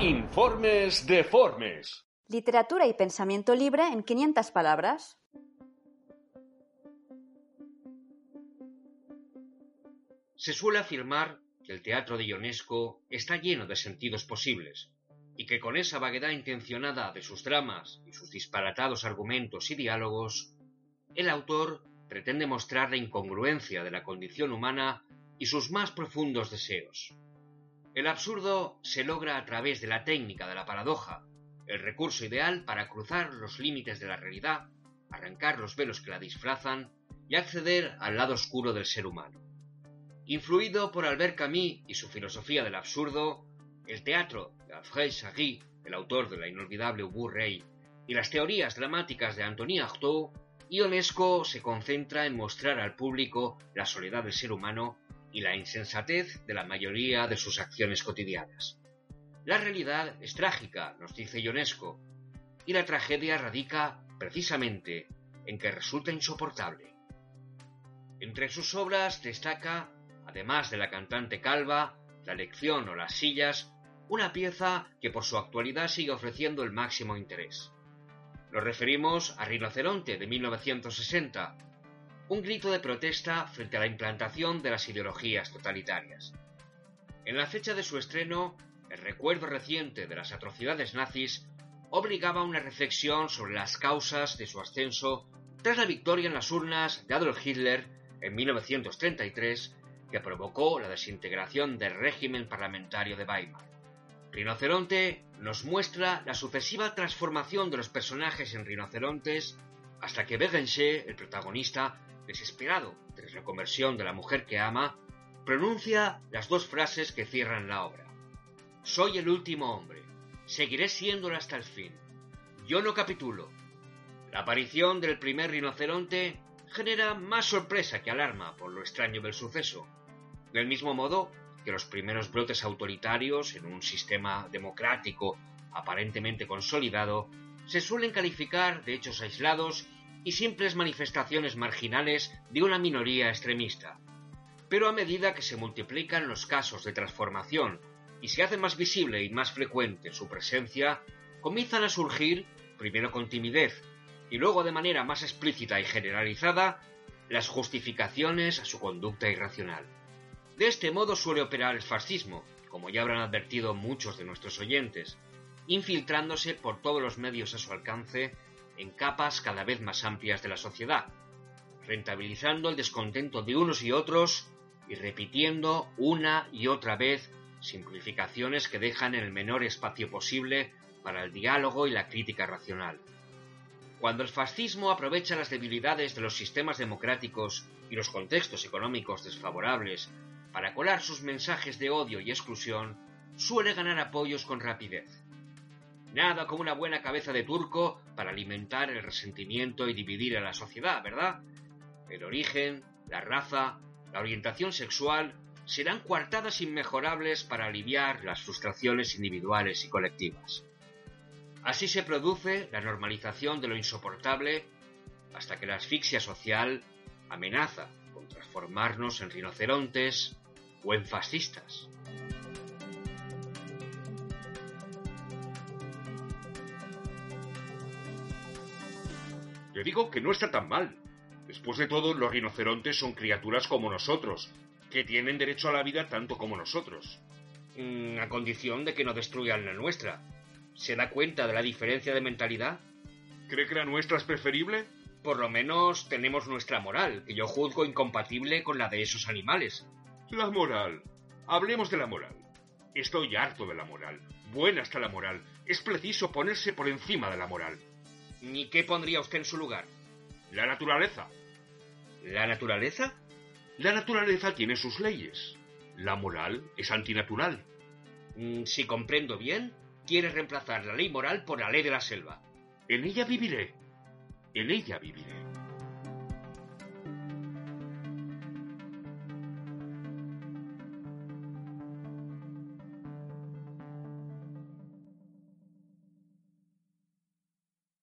Informes deformes. Literatura y pensamiento libre en 500 palabras. Se suele afirmar que el teatro de Ionesco está lleno de sentidos posibles, y que con esa vaguedad intencionada de sus dramas y sus disparatados argumentos y diálogos, el autor pretende mostrar la incongruencia de la condición humana y sus más profundos deseos. El absurdo se logra a través de la técnica de la paradoja, el recurso ideal para cruzar los límites de la realidad, arrancar los velos que la disfrazan y acceder al lado oscuro del ser humano. Influido por Albert Camus y su filosofía del absurdo, el teatro de Alfred Jarry, el autor de la inolvidable Ubu Rey, y las teorías dramáticas de Antoine Artaud, Ionesco se concentra en mostrar al público la soledad del ser humano y la insensatez de la mayoría de sus acciones cotidianas. La realidad es trágica, nos dice Ionesco, y la tragedia radica precisamente en que resulta insoportable. Entre sus obras destaca, además de la cantante calva, la lección o las sillas, una pieza que por su actualidad sigue ofreciendo el máximo interés. Nos referimos a Rinoceronte de 1960, un grito de protesta frente a la implantación de las ideologías totalitarias. En la fecha de su estreno, el recuerdo reciente de las atrocidades nazis obligaba a una reflexión sobre las causas de su ascenso tras la victoria en las urnas de Adolf Hitler en 1933 que provocó la desintegración del régimen parlamentario de Weimar. Rinoceronte nos muestra la sucesiva transformación de los personajes en rinocerontes hasta que Bérenger, el protagonista, desesperado tras la conversión de la mujer que ama, pronuncia las dos frases que cierran la obra. Soy el último hombre, seguiré siéndolo hasta el fin. Yo no capitulo. La aparición del primer rinoceronte genera más sorpresa que alarma por lo extraño del suceso. Del mismo modo, que los primeros brotes autoritarios en un sistema democrático aparentemente consolidado se suelen calificar de hechos aislados y simples manifestaciones marginales de una minoría extremista. Pero a medida que se multiplican los casos de transformación y se hace más visible y más frecuente su presencia, comienzan a surgir, primero con timidez y luego de manera más explícita y generalizada, las justificaciones a su conducta irracional. De este modo suele operar el fascismo, como ya habrán advertido muchos de nuestros oyentes, infiltrándose por todos los medios a su alcance en capas cada vez más amplias de la sociedad, rentabilizando el descontento de unos y otros y repitiendo una y otra vez simplificaciones que dejan el menor espacio posible para el diálogo y la crítica racional. Cuando el fascismo aprovecha las debilidades de los sistemas democráticos y los contextos económicos desfavorables para colar sus mensajes de odio y exclusión, suele ganar apoyos con rapidez. Nada como una buena cabeza de turco para alimentar el resentimiento y dividir a la sociedad, ¿verdad? El origen, la raza, la orientación sexual serán coartadas inmejorables para aliviar las frustraciones individuales y colectivas. Así se produce la normalización de lo insoportable hasta que la asfixia social amenaza con transformarnos en rinocerontes, o en fascistas. Yo digo que no está tan mal. Después de todo, los rinocerontes son criaturas como nosotros, que tienen derecho a la vida tanto como nosotros. Mm, a condición de que no destruyan la nuestra. ¿Se da cuenta de la diferencia de mentalidad? ¿Cree que la nuestra es preferible? Por lo menos tenemos nuestra moral, que yo juzgo incompatible con la de esos animales. La moral. Hablemos de la moral. Estoy harto de la moral. Buena está la moral. Es preciso ponerse por encima de la moral. ¿Y qué pondría usted en su lugar? La naturaleza. ¿La naturaleza? La naturaleza tiene sus leyes. La moral es antinatural. Mm, si comprendo bien, quiere reemplazar la ley moral por la ley de la selva. En ella viviré. En ella viviré.